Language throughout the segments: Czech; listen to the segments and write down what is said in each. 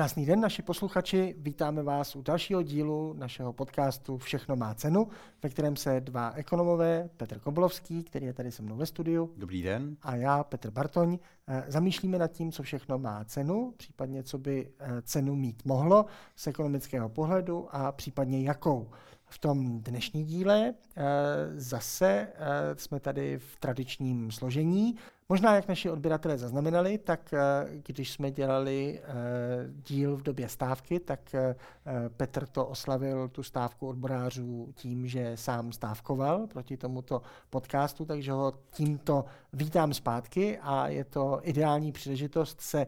Krásný den, naši posluchači. Vítáme vás u dalšího dílu našeho podcastu Všechno má cenu, ve kterém se dva ekonomové, Petr Kobolovský, který je tady se mnou ve studiu. Dobrý den. A já, Petr Bartoň, eh, zamýšlíme nad tím, co všechno má cenu, případně co by eh, cenu mít mohlo z ekonomického pohledu a případně jakou. V tom dnešní díle eh, zase jsme tady v tradičním složení. Možná, jak naši odběratelé zaznamenali, tak eh, když jsme dělali eh, díl v době stávky, tak eh, Petr to oslavil tu stávku odborářů tím, že sám stávkoval proti tomuto podcastu, takže ho tímto vítám zpátky a je to ideální příležitost se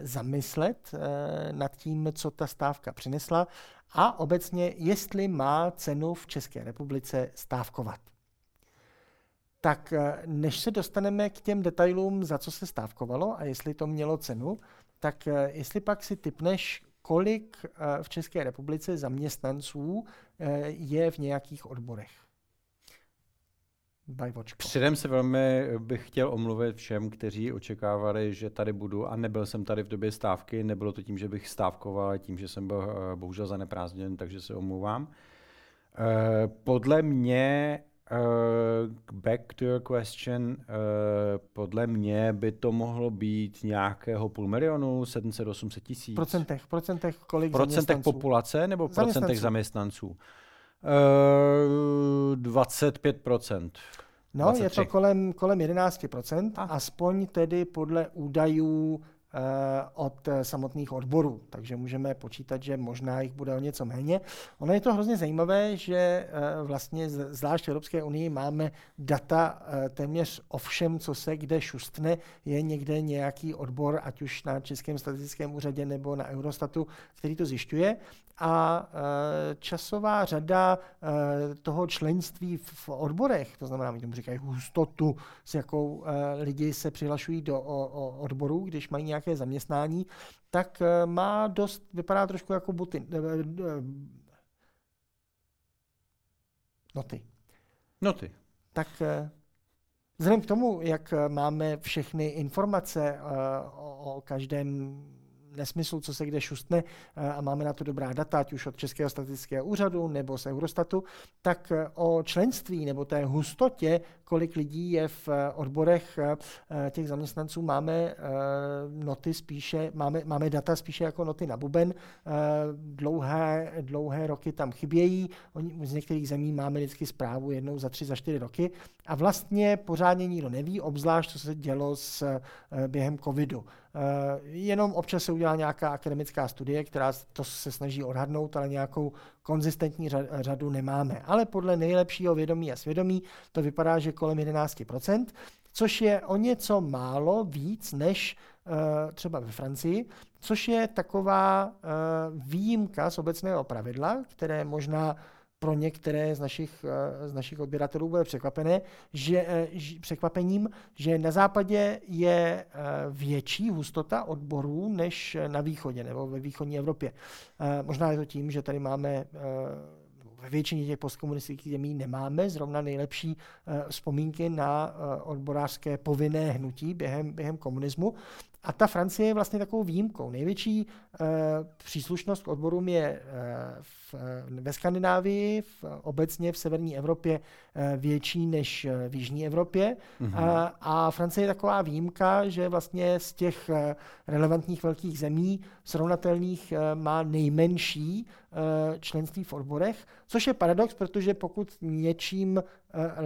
zamyslet nad tím, co ta stávka přinesla a obecně, jestli má cenu v České republice stávkovat. Tak eh, než se dostaneme k těm detailům, za co se stávkovalo a jestli to mělo cenu, tak eh, jestli pak si typneš, kolik eh, v České republice zaměstnanců je v nějakých odborech. Bajvočko. Předem se velmi bych chtěl omluvit všem, kteří očekávali, že tady budu a nebyl jsem tady v době stávky. Nebylo to tím, že bych stávkoval, ale tím, že jsem byl bohužel zaneprázdněn, takže se omluvám. Podle mě back to your question, podle mě by to mohlo být nějakého půl milionu, 700-800 tisíc. V procentech, procentech kolik procentech populace nebo v procentech zaměstnanců? Uh, 25 No, 23. je to kolem, kolem 11%, ah. aspoň tedy podle údajů Eh, od samotných odborů, takže můžeme počítat, že možná jich bude o něco méně. Ono je to hrozně zajímavé, že eh, vlastně zvlášť v Evropské unii máme data eh, téměř o všem, co se kde šustne, je někde nějaký odbor, ať už na Českém statistickém úřadě nebo na Eurostatu, který to zjišťuje a časová řada toho členství v odborech, to znamená, my tomu říkají hustotu, s jakou lidi se přihlašují do odborů, když mají nějaké zaměstnání, tak eh, má dost, vypadá trošku jako buty. Eh, eh, noty. Noty. Tak vzhledem k tomu, jak máme všechny informace o každém nesmyslu, co se kde šustne eh, a máme na to dobrá data, ať už od Českého statistického úřadu nebo z Eurostatu, tak eh, o členství nebo té hustotě, kolik lidí je v eh, odborech těch zaměstnanců, máme noty spíše, máme, máme data spíše jako noty na buben. Dlouhé, dlouhé roky tam chybějí. Z některých zemí máme vždycky zprávu jednou za tři, za čtyři roky a vlastně pořádně nikdo neví, obzvlášť co se dělo s, během covidu. Jenom občas se udělá nějaká akademická studie, která to se snaží odhadnout, ale nějakou konzistentní řadu nemáme. Ale podle nejlepšího vědomí a svědomí to vypadá, že kolem 11%, což je o něco málo víc než uh, třeba ve Francii, což je taková výjimka z obecného pravidla, které možná pro některé z našich, eh, z našich odběratelů bude překvapené, že, eh, překvapením, že na západě je eh, větší hustota odborů než na východě nebo ve východní Evropě. Možná je to tím, že tady máme ve většině těch postkomunistických zemí nemáme zrovna nejlepší vzpomínky na odborářské povinné hnutí během, během komunismu. A ta Francie je vlastně takovou výjimkou. Největší příslušnost k odborům je uh, v, ve Skandinávii, v, obecně v severní Evropě uh, větší než v jižní Evropě. Mm-hmm. A Francie je taková výjimka, že vlastně z těch relevantních velkých zemí srovnatelných má nejmenší členství v odborech, což je paradox, protože pokud něčím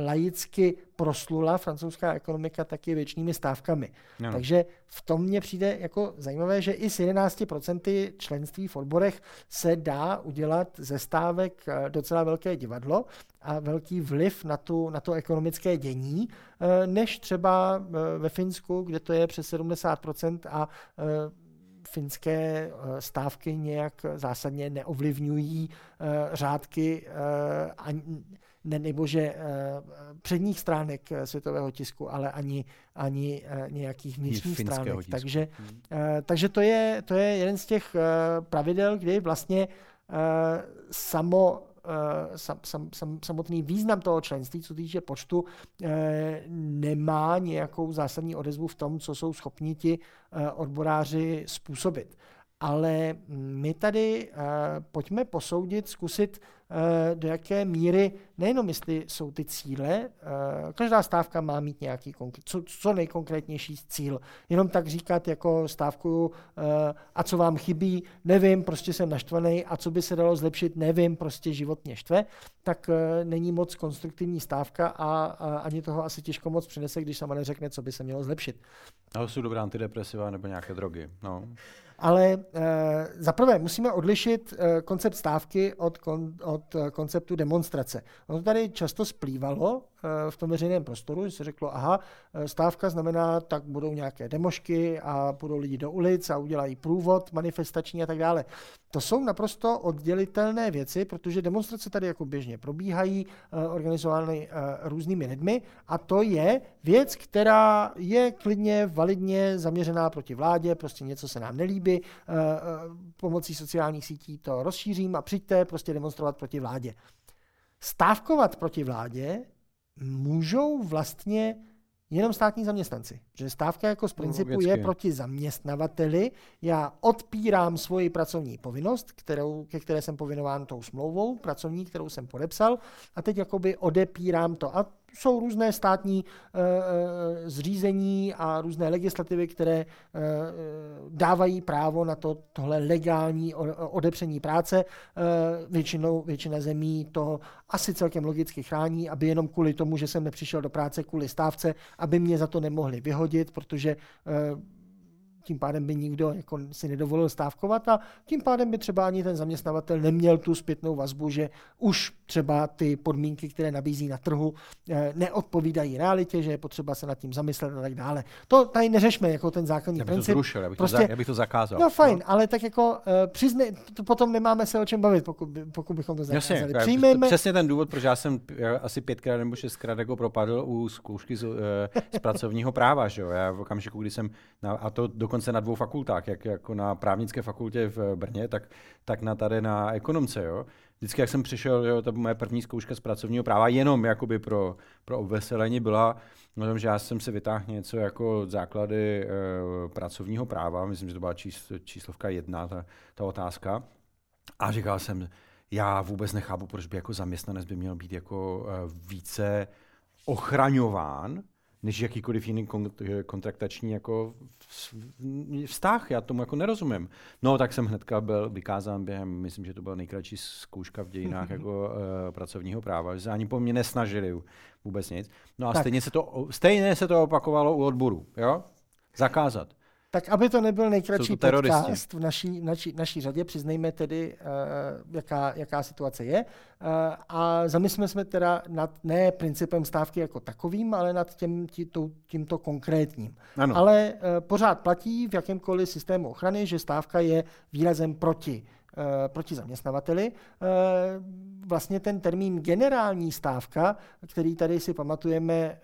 laicky proslula francouzská ekonomika, tak je věčnými stávkami. No. Takže v tom mně přijde jako zajímavé, že i s 11% členství v odborech se dá udělat ze stávek eh, docela velké divadlo a velký vliv na, tu, na to ekonomické dění, eh, než třeba eh, ve Finsku, kde to je přes 70% a finské stávky nějak zásadně neovlivňují řádky ani ne, nebo že předních stránek světového tisku, ale ani, ani nějakých vnitřních stránek. Tisku. Takže, hmm. takže to, je, to je jeden z těch pravidel, kdy vlastně samo sam, sam, sam, samotný význam toho členství, co týče počtu, nemá nějakou zásadní odezvu v tom, co jsou schopni ti odboráři způsobit. Ale my tady uh, pojďme posoudit, zkusit, uh, do jaké míry, nejenom jestli jsou ty cíle, uh, každá stávka má mít nějaký co, co nejkonkrétnější cíl. Jenom tak říkat jako stávku uh, a co vám chybí, nevím, prostě jsem naštvaný a co by se dalo zlepšit, nevím, prostě život mě štve, tak uh, není moc konstruktivní stávka a, a ani toho asi těžko moc přinese, když sama neřekne, co by se mělo zlepšit. Ale jsou dobrá antidepresiva nebo nějaké drogy. No. Ale uh, za prvé musíme odlišit uh, koncept stávky od, kon, od uh, konceptu demonstrace. Ono tady často splývalo v tom veřejném prostoru, že se řeklo, aha, stávka znamená, tak budou nějaké demošky a budou lidi do ulic a udělají průvod manifestační a tak dále. To jsou naprosto oddělitelné věci, protože demonstrace tady jako běžně probíhají, organizované uh, různými lidmi a to je věc, která je klidně, validně zaměřená proti vládě, prostě něco se nám nelíbí, pomocí sociálních sítí to rozšířím a přijďte prostě demonstrovat proti vládě. Stávkovat proti vládě můžou vlastně jenom státní zaměstnanci. Že stávka jako z principu no, je proti zaměstnavateli. Já odpírám svoji pracovní povinnost, kterou, ke které jsem povinován tou smlouvou pracovní, kterou jsem podepsal a teď jakoby odepírám to. A jsou různé státní uh, zřízení a různé legislativy, které uh, dávají právo na to, tohle legální odepření práce. Většinou, většina zemí to asi celkem logicky chrání, aby jenom kvůli tomu, že jsem nepřišel do práce kvůli stávce, aby mě za to nemohli vyhodit, protože tím pádem by nikdo jako si nedovolil stávkovat a tím pádem by třeba ani ten zaměstnavatel neměl tu zpětnou vazbu, že už třeba ty podmínky, které nabízí na trhu, eh, neodpovídají realitě, že je potřeba se nad tím zamyslet a tak dále. To tady neřešme jako ten základní já bych princip. To zrušil, já, bych prostě, to za, já bych to zakázal. No fajn, no. ale tak jako uh, přizne, to potom nemáme se o čem bavit, pokud, pokud bychom to zakázali. Jasně, Přijmeme... Přesně ten důvod, proč já jsem asi pětkrát nebo šestkrát jako propadl u zkoušky z, uh, z pracovního práva. Že jo? Já v okamžiku, kdy jsem, na, a to dokonce na dvou fakultách, jak jako na právnické fakultě v Brně, tak, tak na tady na ekonomce. Jo? Vždycky, jak jsem přišel, jo, to moje první zkouška z pracovního práva, jenom jakoby pro, pro obveselení byla o tom, že já jsem si vytáhl něco jako základy e, pracovního práva, myslím, že to byla čísl, číslovka jedna, ta, ta otázka. A říkal jsem, já vůbec nechápu, proč by jako zaměstnanec by měl být jako e, více ochraňován, než jakýkoliv jiný kontraktační jako vztah. Já tomu jako nerozumím. No, tak jsem hnedka byl vykázán během, myslím, že to byla nejkratší zkouška v dějinách jako uh, pracovního práva, že se ani po mně nesnažili vůbec nic. No a stejně se, to, stejně se to opakovalo u odboru. Jo? Zakázat. Tak aby to nebyl nejkratší to podcast v naší, naší, naší řadě, přiznejme tedy, uh, jaká, jaká situace je. Uh, a zamyslíme jsme teda nad ne principem stávky jako takovým, ale nad tím, tím, tímto konkrétním. Ano. Ale uh, pořád platí v jakémkoliv systému ochrany, že stávka je výrazem proti proti zaměstnavateli. Eh, vlastně ten termín generální stávka, který tady si pamatujeme, eh,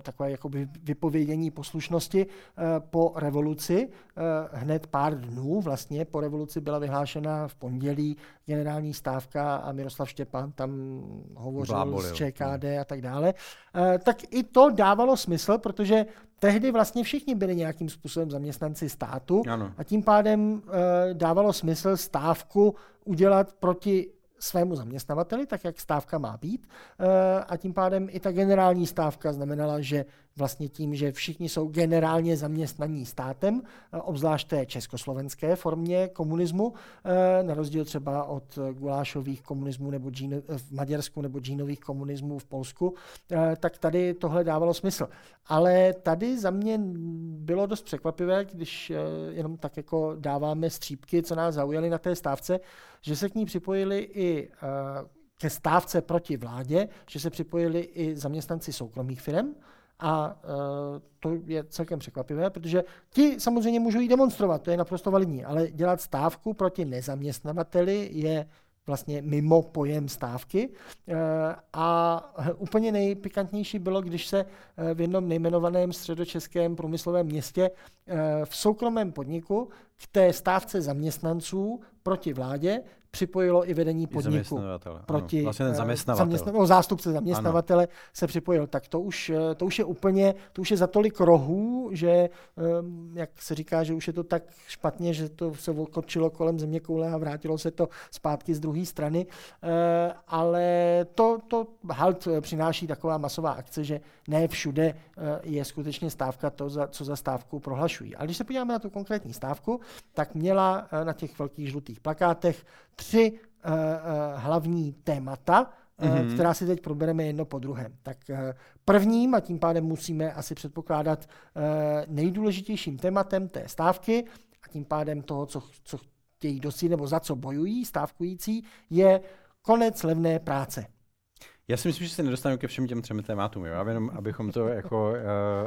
takové jakoby vypovědění poslušnosti po revoluci, hned pár dnů vlastně po revoluci byla vyhlášena v pondělí generální stávka a Miroslav Štěpán tam hovořil Blábolil. z ČKD a tak dále, tak i to dávalo smysl, protože tehdy vlastně všichni byli nějakým způsobem zaměstnanci státu ano. a tím pádem e, dávalo smysl stávku udělat proti svému zaměstnavateli, tak jak stávka má být. E, a tím pádem i ta generální stávka znamenala, že vlastně tím, že všichni jsou generálně zaměstnaní státem, eh, obzvlášť té československé formě komunismu, eh, na rozdíl třeba od gulášových komunismů nebo džíno, eh, v Maďarsku nebo džínových komunismů v Polsku, tak tady tohle dávalo smysl. Ale tady za mě bylo dost překvapivé, když jenom tak jako dáváme střípky, co nás zaujaly na té stávce, že se k ní připojili i ke stávce proti vládě, že se připojili i zaměstnanci soukromých firm, a uh, to je celkem překvapivé, protože ti samozřejmě můžou jít demonstrovat, to je naprosto validní, ale dělat stávku proti nezaměstnavateli je vlastně mimo pojem stávky. Eh, a úplně nejpikantnější bylo, když se eh, v jednom nejmenovaném středočeském průmyslovém městě v soukromém podniku k té stávce zaměstnanců proti vládě připojilo i vedení podniku. Proti vlastně ten eh, zaměstnavatel. Zaměstna, no, zástupce zaměstnavatele ano. se připojil. Tak to už, eh, to už je úplně, to už je za tolik rohů, že ehm, jak se říká, že už je to tak špatně, že to se okočilo kolem země koule a vrátilo se to zpátky z druhé strany. Eh, ale to, to halt přináší taková masová akce, že ne všude je skutečně stávka to, co za stávku prohlašují. Ale když se podíváme na tu konkrétní stávku, tak měla na těch velkých žlutých plakátech tři uh, uh, hlavní témata, mm-hmm. která si teď probereme jedno po druhém. Tak prvním, a tím pádem musíme asi předpokládat nejdůležitějším tématem té stávky, a tím pádem toho, co, co chtějí dosít nebo za co bojují stávkující, je konec levné práce. Já si myslím, že se nedostaneme ke všem těm třem tématům, jo? Jenom, abychom to jako, uh,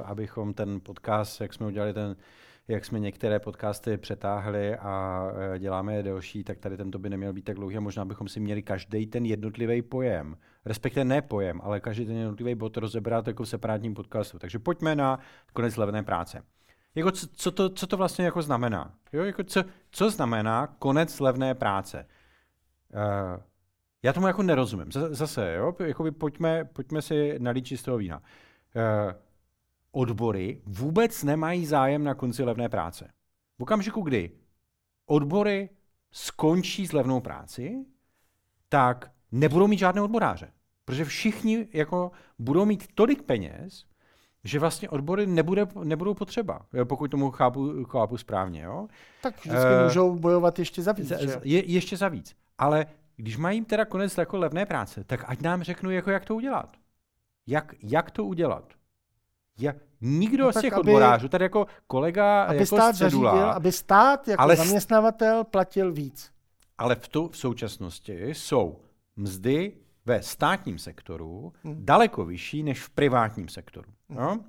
abychom ten podcast, jak jsme udělali ten jak jsme některé podcasty přetáhli a e, děláme je delší, tak tady tento by neměl být tak dlouhý a možná bychom si měli každý ten jednotlivý pojem, respektive ne pojem, ale každý ten jednotlivý bod rozebrat jako v separátním podcastu. Takže pojďme na konec levné práce. Jako co, co, to, co to vlastně jako znamená? Jo, jako co, co znamená konec levné práce? Uh, já tomu jako nerozumím. Zase, jo, jakoby pojďme, pojďme si nalít čistého vína. Uh, odbory vůbec nemají zájem na konci levné práce. V okamžiku, kdy odbory skončí s levnou práci, tak nebudou mít žádné odboráře. Protože všichni jako budou mít tolik peněz, že vlastně odbory nebude, nebudou potřeba, pokud tomu chápu, chápu správně. Jo? Tak vždycky uh, můžou bojovat ještě za víc. Je, ještě za víc. Ale když mají teda konec jako levné práce, tak ať nám řeknou, jako jak to udělat. Jak, jak to udělat? Ja, nikdo no z těch aby, odborářů, tady jako kolega aby jako stát zařídil, aby stát jako ale, zaměstnavatel platil víc. Ale v, tu, v současnosti jsou mzdy ve státním sektoru hmm. daleko vyšší než v privátním sektoru. Hmm. No?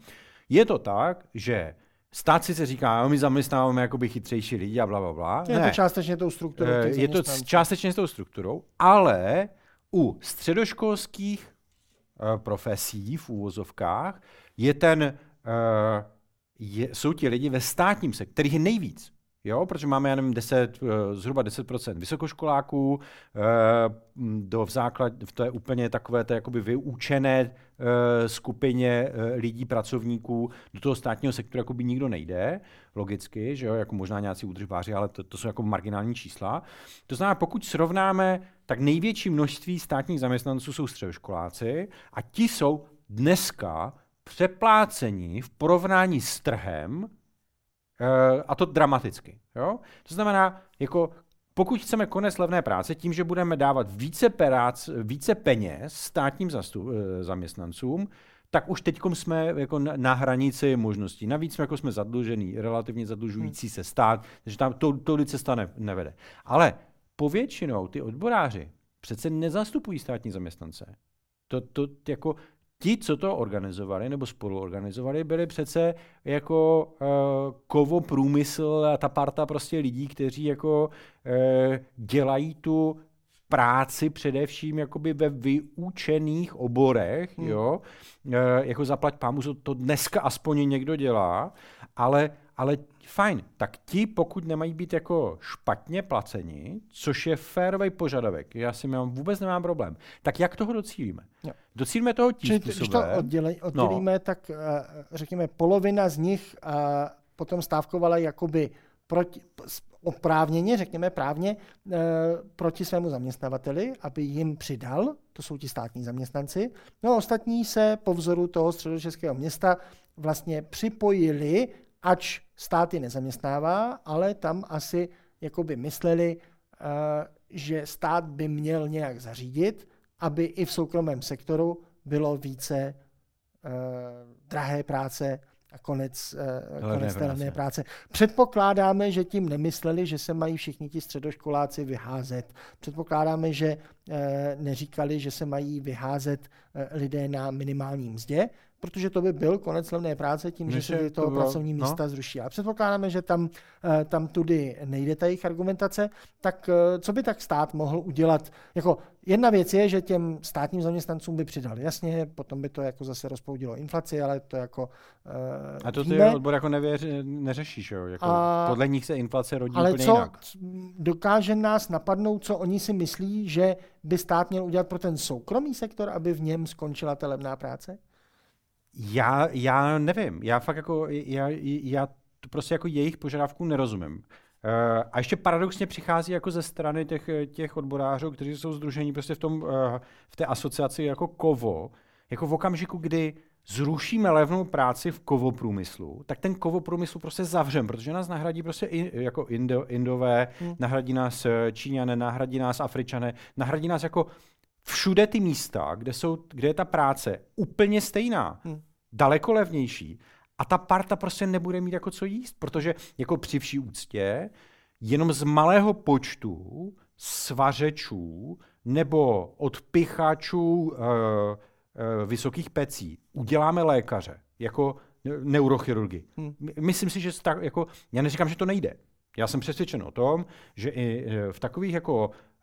Je to tak, že stát si se říká, no, my zaměstnáváme jakoby chytřejší lidi a bla, bla, bla. Je ne. to částečně tou strukturou. Je to částečně s tou strukturou, ale u středoškolských uh, profesí v úvozovkách je ten, uh, je, jsou ti lidi ve státním sektoru, kterých je nejvíc. Jo, protože máme jenom 10, eh, zhruba 10% vysokoškoláků, eh, do v základ, v té úplně takové té jakoby vyučené skupině lidí, pracovníků, do toho státního sektoru jakoby nikdo nejde, logicky, že jo, jako možná nějací údržbáři, ale to, to jsou jako marginální čísla. To znamená, pokud srovnáme, tak největší množství státních zaměstnanců jsou středoškoláci a ti jsou dneska přeplácení v porovnání s trhem, eh, a to dramaticky. Jo? To znamená, jako pokud chceme konec levné práce tím, že budeme dávat více, perác, více peněz státním zastu, eh, zaměstnancům, tak už teď jsme jako na hranici možností. Navíc jsme, jako jsme zadlužený, relativně zadlužující se stát, takže tam to, to cesta ne, nevede. Ale povětšinou ty odboráři přece nezastupují státní zaměstnance. To, to jako ti, co to organizovali nebo spoluorganizovali, byli přece jako uh, kovo průmysl a ta parta prostě lidí, kteří jako uh, dělají tu práci především jakoby ve vyučených oborech, hmm. jo, uh, jako zaplať pámu, to dneska aspoň někdo dělá, ale ale fajn, tak ti, pokud nemají být jako špatně placeni, což je férový požadavek, já si mám, vůbec nemám problém, tak jak toho docílíme? Jo. Docílíme toho tím Čili, způsobem. Když to oddělej, oddělíme, no. tak uh, řekněme, polovina z nich uh, potom stávkovala jakoby proti, oprávněně, řekněme právně, e, proti svému zaměstnavateli, aby jim přidal, to jsou ti státní zaměstnanci. No a ostatní se po vzoru toho středočeského města vlastně připojili ač stát je nezaměstnává, ale tam asi jakoby mysleli, eh, že stát by měl nějak zařídit, aby i v soukromém sektoru bylo více eh, drahé práce a konec, uh, konec té levné práce. Předpokládáme, že tím nemysleli, že se mají všichni ti středoškoláci vyházet. Předpokládáme, že neříkali, že se mají vyházet lidé na minimální mzdě, protože to by byl konec levné práce tím, že se to pracovní no. místa zruší. A předpokládáme, že tam, eh, tam tudy nejde ta jejich argumentace, tak eh, co by tak stát mohl udělat? Jako jedna věc je, že těm státním zaměstnancům by přidali. Jasně, potom by to jako zase rozpoudilo inflaci, ale to jako uh, A to ty odbor jako nevěř, neřešíš, jo? Jako a, podle nich se inflace rodí ale úplně co jinak. dokáže nás napadnout, co oni si myslí, že by stát měl udělat pro ten soukromý sektor, aby v něm skončila ta levná práce? Já, já nevím. Já fakt jako, já, já to prostě jako jejich požadavků nerozumím. Uh, a ještě paradoxně přichází jako ze strany těch, těch odborářů, kteří jsou združení prostě v, tom, uh, v té asociaci jako kovo, jako v okamžiku, kdy zrušíme levnou práci v kovoprůmyslu, tak ten kovoprůmysl prostě zavřem, protože nás nahradí prostě in, jako Indo, Indové, hmm. nahradí nás eh, Číňané, nahradí nás Afričané, nahradí nás jako všude ty místa, kde, jsou, kde je ta práce úplně stejná, hmm. daleko levnější a ta parta prostě nebude mít jako co jíst, protože jako při vší úctě jenom z malého počtu svařečů nebo odpichačů uh, uh, vysokých pecí uděláme lékaře, jako neurochirurgy. Hmm. Myslím si, že tak, jako, já neříkám, že to nejde. Já jsem přesvědčen o tom, že i eh, v takových jako Eh,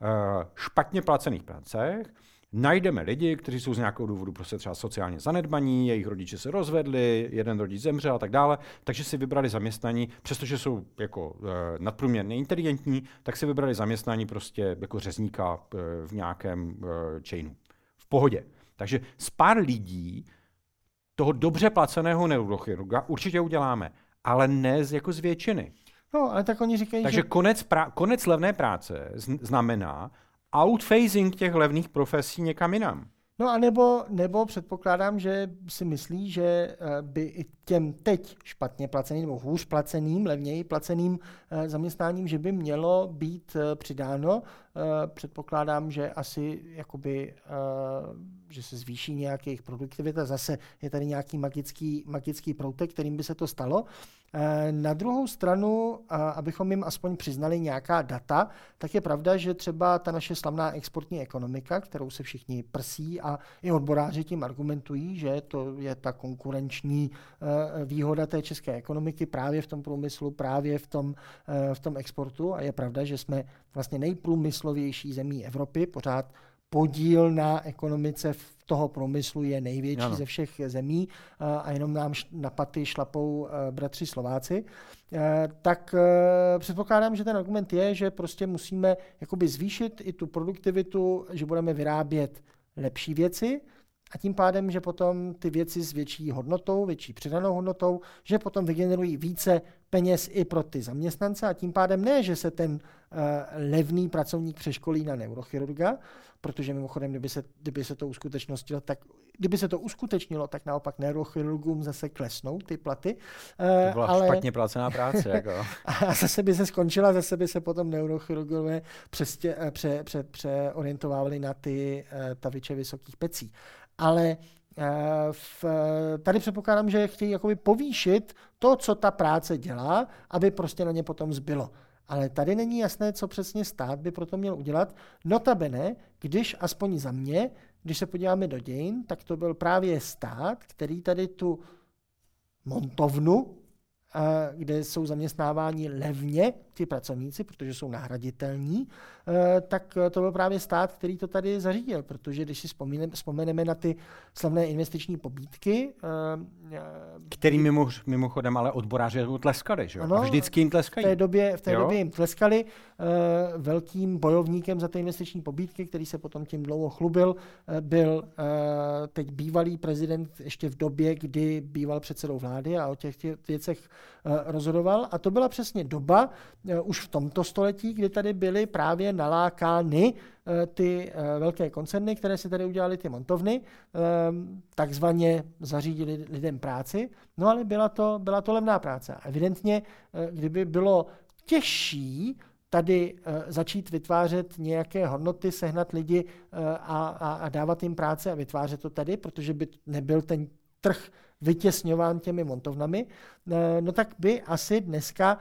špatně placených pracech, najdeme lidi, kteří jsou z nějakého důvodu prostě třeba sociálně zanedbaní, jejich rodiče se rozvedli, jeden rodič zemřel a tak dále, takže si vybrali zaměstnání, přestože jsou jako e, nadprůměrně inteligentní, tak si vybrali zaměstnání prostě jako řezníka e, v nějakém e, chainu. V pohodě. Takže z pár lidí toho dobře placeného neurochirurga určitě uděláme, ale ne z, jako z většiny. No, ale tak oni říkají, Takže že... konec, pra- konec levné práce znamená outphasing těch levných profesí někam jinam. No a nebo, nebo předpokládám, že si myslí, že eh, by i těm teď špatně placeným nebo hůř placeným, levněji placeným eh, zaměstnáním, že by mělo být eh, přidáno. Předpokládám, že asi jakoby, že se zvýší nějaký jejich produktivita. Zase je tady nějaký magický, magický proutek, kterým by se to stalo. Eh, na druhou stranu, abychom jim aspoň přiznali nějaká data, tak je pravda, že třeba ta naše slavná exportní ekonomika, kterou se všichni prsí a i odboráři tím argumentují, že to je ta konkurenční eh, výhoda té české ekonomiky právě v tom průmyslu, právě v tom, eh, v tom exportu. A je pravda, že jsme vlastně nejprůmyslovější zemí Evropy, pořád podíl na ekonomice v toho průmyslu je největší ano. ze všech zemí a jenom nám na paty šlapou e, bratři Slováci, e, tak předpokládám, že ten argument je, že prostě musíme jakoby zvýšit i tu produktivitu, že budeme vyrábět lepší věci, a tím pádem, že potom ty věci s větší hodnotou, větší přidanou hodnotou, že potom vygenerují více peněz i pro ty zaměstnance a tím pádem ne, že se ten uh, levný pracovník přeškolí na neurochirurga, protože mimochodem, kdyby se, kdyby se to uskutečnilo, tak kdyby se to uskutečnilo, tak naopak neurochirurgům zase klesnou ty platy. Uh, to byla ale... špatně placená práce. Jako. a zase by se skončila, zase by se potom neurochirurgové přestě, eh, pře, pře, přeorientovávali na ty uh, taviče vysokých pecí. Ale v, tady předpokládám, že chtějí jakoby povýšit to, co ta práce dělá, aby prostě na ně potom zbylo. Ale tady není jasné, co přesně stát by proto měl udělat. Notabene, když aspoň za mě, když se podíváme do dějin, tak to byl právě stát, který tady tu montovnu, kde jsou zaměstnáváni levně ti pracovníci, protože jsou nahraditelní, Eh, tak to byl právě stát, který to tady zařídil, protože když si vzpomeneme na ty slavné investiční pobídky. Eh, který mimo, mimochodem ale odboráři tleskali, že jo? Ano, A vždycky jim tleskají. V té době, v té době jim tleskali. Eh, velkým bojovníkem za ty investiční pobídky, který se potom tím dlouho chlubil, byl teď bývalý prezident ještě v době, kdy býval předsedou vlády a o těch věcech rozhodoval. A to byla přesně doba, už v tomto století, kdy tady byly právě nalákány eh, ty eh, velké koncerny, které si tady udělali ty montovny, ehm, takzvaně zařídili lidem práci, no ale byla to, byla to levná práce. Evidentně, eh, kdyby bylo těžší tady začít vytvářet nějaké hodnoty, sehnat lidi a, a, a dávat jim práce a vytvářet to tady, protože by nebyl ten trh vytěsňován těmi montovnami, no tak by asi dneska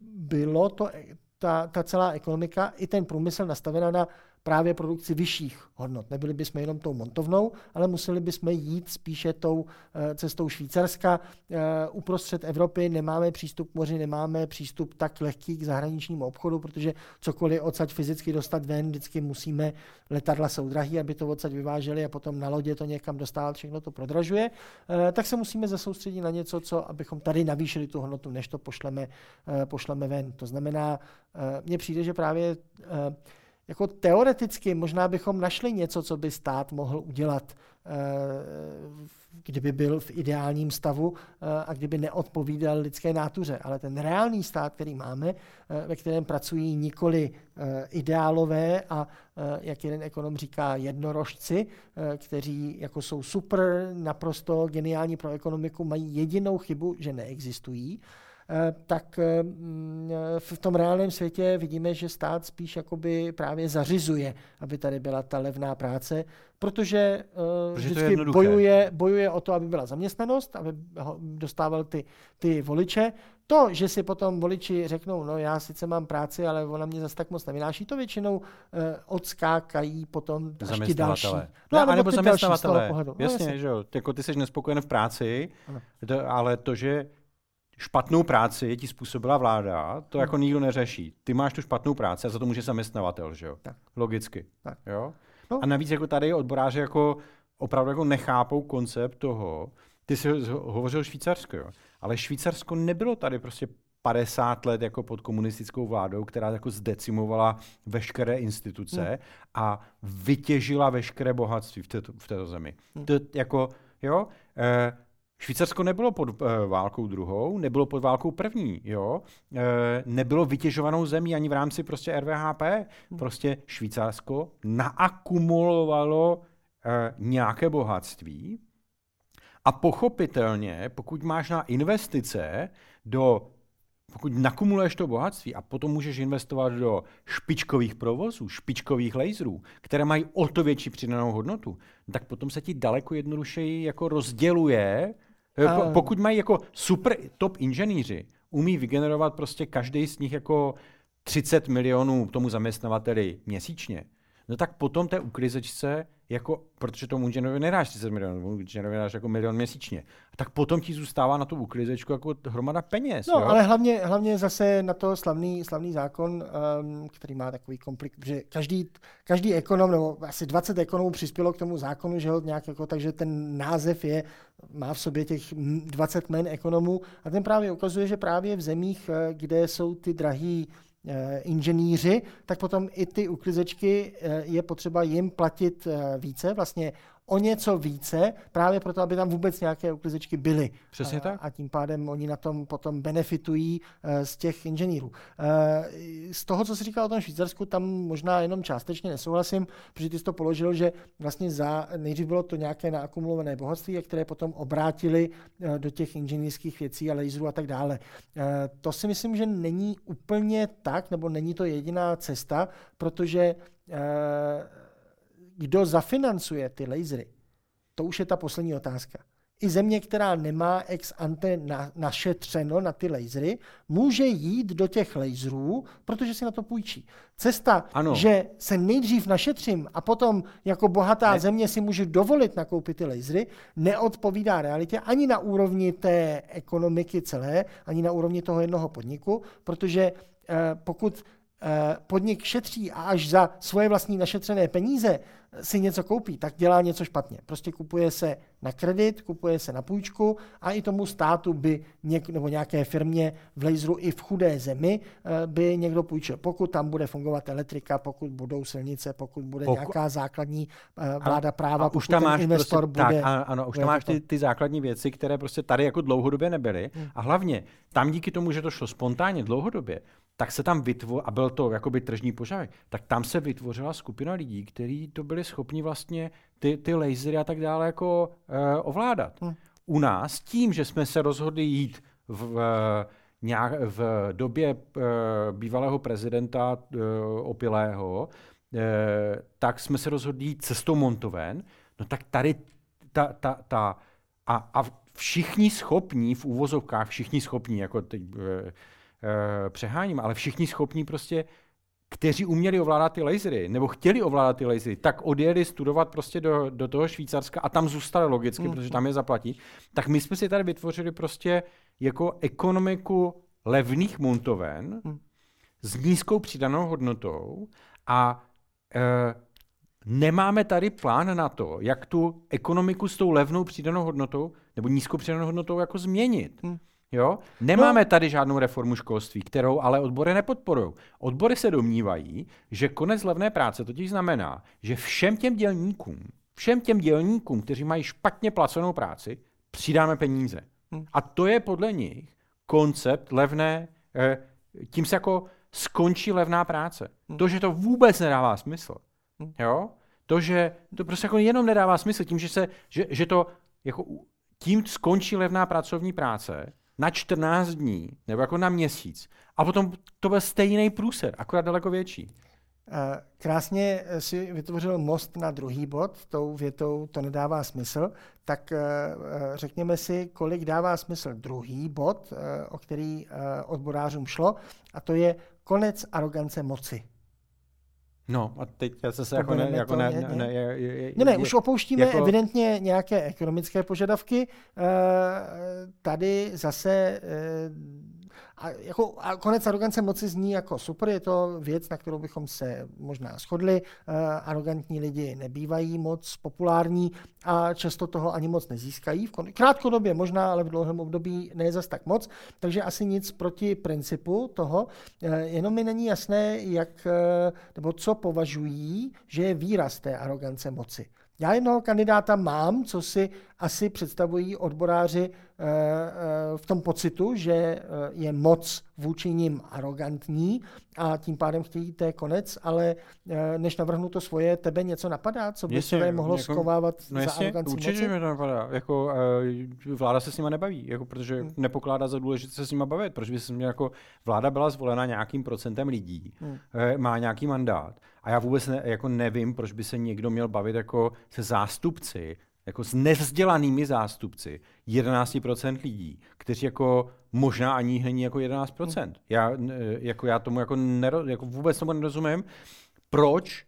bylo to, ta, ta celá ekonomika i ten průmysl nastavena na právě produkci vyšších hodnot. Nebyli bychom jenom tou montovnou, ale museli bychom jít spíše tou eh, cestou Švýcarska. Eh, uprostřed Evropy nemáme přístup k moři, nemáme přístup tak lehký k zahraničnímu obchodu, protože cokoliv odsaď fyzicky dostat ven, vždycky musíme, letadla jsou drahý, aby to odsaď vyváželi a potom na lodě to někam dostávat, všechno to prodražuje, eh, tak se musíme zasoustředit na něco, co, abychom tady navýšili tu hodnotu, než to pošleme, pošleme ven. To znamená, mně přijde, že právě jako teoreticky možná bychom našli něco, co by stát mohl udělat, eh, kdyby byl v ideálním stavu eh, a kdyby neodpovídal lidské nátuře. Ale ten reálný stát, který máme, eh, ve kterém pracují nikoli ideálové a, jak jeden ekonom říká, jednorožci, kteří jako jsou super, naprosto geniální pro ekonomiku, mají jedinou chybu, že neexistují, tak eh, mm, v tom reálném světě vidíme, že stát spíš jakoby právě zařizuje, aby tady byla ta levná práce, protože, eh, protože vždycky bojuje, bojuje o to, aby byla zaměstnanost, aby dostával ty, ty voliče. To, že si potom voliči řeknou, no já sice mám práci, ale ona mě zase tak moc nevynáší, to většinou eh, odskákají potom až ti další. No, no nebo zaměstnavatele. No, jasně, no, že jo. Jako ty jsi nespokojen v práci, to, ale to, že špatnou práci ti způsobila vláda, to jako nikdo neřeší. Ty máš tu špatnou práci a za to může zaměstnavatel, že jo? Tak. Logicky. Tak. Jo? No. A navíc jako tady odboráři jako opravdu jako nechápou koncept toho, ty jsi hovořil Švýcarsko, jo? ale Švýcarsko nebylo tady prostě 50 let jako pod komunistickou vládou, která jako zdecimovala veškeré instituce hmm. a vytěžila veškeré bohatství v této, v této zemi. Hmm. To jako, jo, eh, Švýcarsko nebylo pod uh, válkou druhou, nebylo pod válkou první, jo. Uh, nebylo vytěžovanou zemí ani v rámci prostě RVHP. Hmm. Prostě Švýcarsko naakumulovalo uh, nějaké bohatství a pochopitelně, pokud máš na investice do pokud nakumuluješ to bohatství a potom můžeš investovat do špičkových provozů, špičkových laserů, které mají o to větší přidanou hodnotu, tak potom se ti daleko jednodušeji jako rozděluje a... Pokud mají jako super top inženýři, umí vygenerovat prostě každý z nich jako 30 milionů tomu zaměstnavateli měsíčně, no tak potom té uklizečce jako, protože tomu inženýrovi nedáš 30 milionů, inženýrovi dáš jako milion měsíčně. A tak potom ti zůstává na tu uklizečku jako hromada peněz. No, jo? ale hlavně, hlavně zase na to slavný, slavný zákon, um, který má takový komplik, že každý, každý ekonom, nebo asi 20 ekonomů přispělo k tomu zákonu, že ho nějak jako, takže ten název je, má v sobě těch 20 men ekonomů a ten právě ukazuje, že právě v zemích, eh, kde jsou ty drahý inženýři, tak potom i ty uklizečky eh, je potřeba jim platit eh, více, vlastně o něco více, právě proto, aby tam vůbec nějaké uklizečky byly. Přesně tak. A tím pádem oni na tom potom benefitují z těch inženýrů. Z toho, co jsi říkal o tom Švýcarsku, tam možná jenom částečně nesouhlasím, protože ty jsi to položil, že vlastně za, nejdřív bylo to nějaké naakumulované bohatství, které potom obrátili do těch inženýrských věcí a laserů a tak dále. To si myslím, že není úplně tak, nebo není to jediná cesta, protože kdo zafinancuje ty lasery, to už je ta poslední otázka. I země, která nemá ex ante na, našetřeno na ty lasery, může jít do těch laserů, protože si na to půjčí. Cesta, ano. že se nejdřív našetřím a potom jako bohatá ne. země si můžu dovolit nakoupit ty lasery, neodpovídá realitě ani na úrovni té ekonomiky celé, ani na úrovni toho jednoho podniku, protože eh, pokud podnik šetří a až za svoje vlastní našetřené peníze si něco koupí, tak dělá něco špatně. Prostě kupuje se na kredit, kupuje se na půjčku a i tomu státu by něk, nebo nějaké firmě v laseru i v chudé zemi eh, by někdo půjčil. Pokud tam bude fungovat elektrika, pokud budou silnice, pokud bude pokud... nějaká základní eh, vláda práva, a už tam máš investor prostě, bude... Tak, ano, už tam máš ty, ty základní věci, které prostě tady jako dlouhodobě nebyly. Hmm. A hlavně tam díky tomu, že to šlo spontánně dlouhodobě, tak se tam vytvořil, a byl to jakoby tržní požadavek, tak tam se vytvořila skupina lidí, kteří to byli schopni vlastně ty, ty lasery a tak dále jako uh, ovládat. Hmm. U nás tím, že jsme se rozhodli jít v, v, nějak, v době uh, bývalého prezidenta uh, Opilého, uh, tak jsme se rozhodli jít cestou Montoven, no tak tady ta, ta, ta a, a všichni schopní, v úvozovkách všichni schopní, jako teď uh, přeháním, ale všichni schopní prostě kteří uměli ovládat ty lasery, nebo chtěli ovládat ty lasery, tak odjeli studovat prostě do, do toho Švýcarska a tam zůstali logicky, mm. protože tam je zaplatí, tak my jsme si tady vytvořili prostě jako ekonomiku levných montoven mm. s nízkou přidanou hodnotou a e, nemáme tady plán na to, jak tu ekonomiku s tou levnou přidanou hodnotou nebo nízkou přidanou hodnotou jako změnit. Hmm. Jo? Nemáme no. tady žádnou reformu školství, kterou ale odbory nepodporují. Odbory se domnívají, že konec levné práce totiž znamená, že všem těm dělníkům, všem těm dělníkům, kteří mají špatně placenou práci, přidáme peníze. Hmm. A to je podle nich koncept levné, eh, tím se jako skončí levná práce. Hmm. To, že to vůbec nedává smysl. Hmm. Jo? To, že to prostě jako jenom nedává smysl, tím, že, se, že, že to jako tím skončí levná pracovní práce na 14 dní nebo jako na měsíc a potom to byl stejný průser, akorát daleko větší. Eh, krásně si vytvořil most na druhý bod, tou větou to nedává smysl, tak eh, eh, řekněme si, kolik dává smysl druhý bod, o který odborářům šlo, a to je konec arogance moci. No a teď se jako ne, jako ne, ne, ne, je, je, ne, ne, už opouštíme jako... evidentně nějaké ekonomické požadavky. Tady zase a, jako, a konec arogance moci zní jako super, je to věc, na kterou bychom se možná shodli. Uh, arrogantní lidi nebývají moc populární a často toho ani moc nezískají. V krátkodobě možná, ale v dlouhém období ne zas tak moc. Takže asi nic proti principu toho. Uh, jenom mi není jasné, jak, uh, nebo co považují, že je výraz té arogance moci. Já jednoho kandidáta mám, co si asi představují odboráři v tom pocitu, že eh, je moc vůči nim arrogantní a tím pádem chtějí té konec, ale než navrhnu to svoje, tebe něco napadá, co by se mohlo jako, skovávat no za aroganci určitě moci? mi to napadá. Jako, vláda se s nima nebaví, jako, protože hmm. nepokládá za důležité se s nima bavit, protože by se mě jako vláda byla zvolena nějakým procentem lidí, hmm. má nějaký mandát a já vůbec ne, jako nevím, proč by se někdo měl bavit jako se zástupci jako s nevzdělanými zástupci 11% lidí, kteří jako možná ani není jako 11%. Já, jako já tomu jako, nero, jako vůbec tomu nerozumím, proč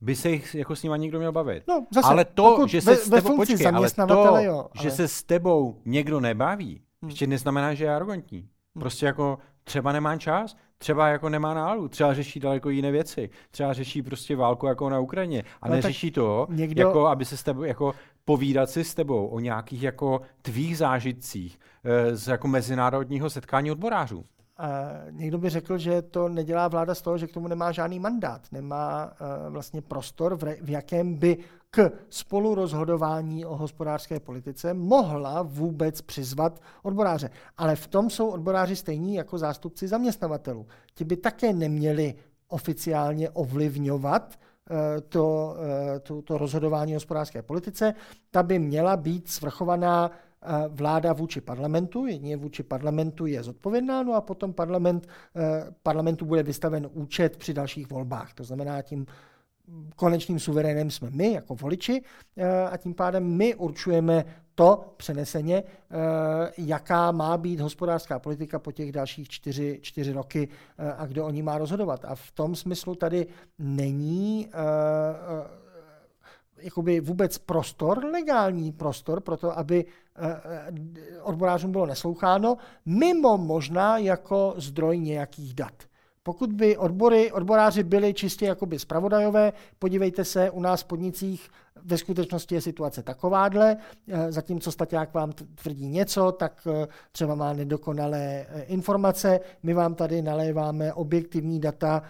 by se jich jako s nima někdo měl bavit. No, zase, ale to, že se s tebou, počkej, ale to, jo, ale... že se s tebou někdo nebaví, hmm. ještě neznamená, že je arrogantní. Hmm. Prostě jako třeba nemá čas, třeba jako nemá náladu, třeba řeší daleko jiné věci, třeba řeší prostě válku jako na Ukrajině a no, neřeší to, někdo... jako aby se s tebou, jako povídat si s tebou o nějakých jako tvých zážitcích e, z jako mezinárodního setkání odborářů. Uh, někdo by řekl, že to nedělá vláda z toho, že k tomu nemá žádný mandát, nemá uh, vlastně prostor, v, re, v jakém by k spolurozhodování o hospodářské politice mohla vůbec přizvat odboráře. Ale v tom jsou odboráři stejní jako zástupci zaměstnavatelů. Ti by také neměli oficiálně ovlivňovat Eh, to, eh, to, to rozhodování o hospodářské politice, ta by měla být svrchovaná eh, vláda vůči parlamentu, jedině vůči parlamentu je zodpovědná, no a potom parlament, parlamentu bude vystaven účet při dalších volbách. To znamená, tím konečným suverénem jsme my jako voliči a tím pádem my určujeme to přeneseně, eh, jaká má být hospodářská politika po těch dalších čtyři, čtyři roky eh, a kdo o ní má rozhodovat. A v tom smyslu tady není eh, jakoby vůbec prostor, legální prostor pro to, aby odborářům bylo nesloucháno, mimo možná jako zdroj nějakých dat. Pokud by odbory, odboráři byli čistě jakoby spravodajové, podívejte se, u nás v podnicích ve skutečnosti je situace takováhle, eh, zatímco Staťák vám tvrdí něco, tak eh, třeba má nedokonalé eh, informace, my vám tady naléváme objektivní data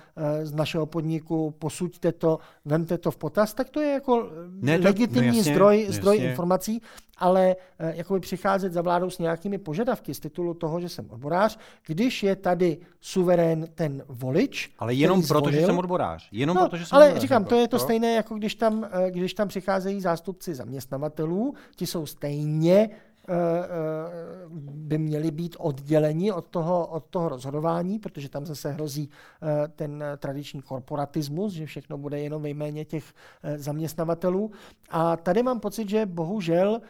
z našeho podniku, posuďte to, vemte to v potaz, tak to je jako ne, to, legitimní no jasně, zdroj, zdroj informací, ale jakoby přicházet za vládou s nějakými požadavky z titulu toho, že jsem odborář, když je tady suverén ten volič. Ale jenom proto, že jsem odborář. Jenom no, proto, že jsem ale odborář, říkám, to je to to. stejné, jako když tam, když tam přicházejí zástupci zaměstnavatelů, ti jsou stejně eh, eh, by měli být odděleni od toho, od toho rozhodování, protože tam zase hrozí eh, ten tradiční korporatismus, že všechno bude jenom ve jméně těch zaměstnavatelů. A tady mám pocit, že bohužel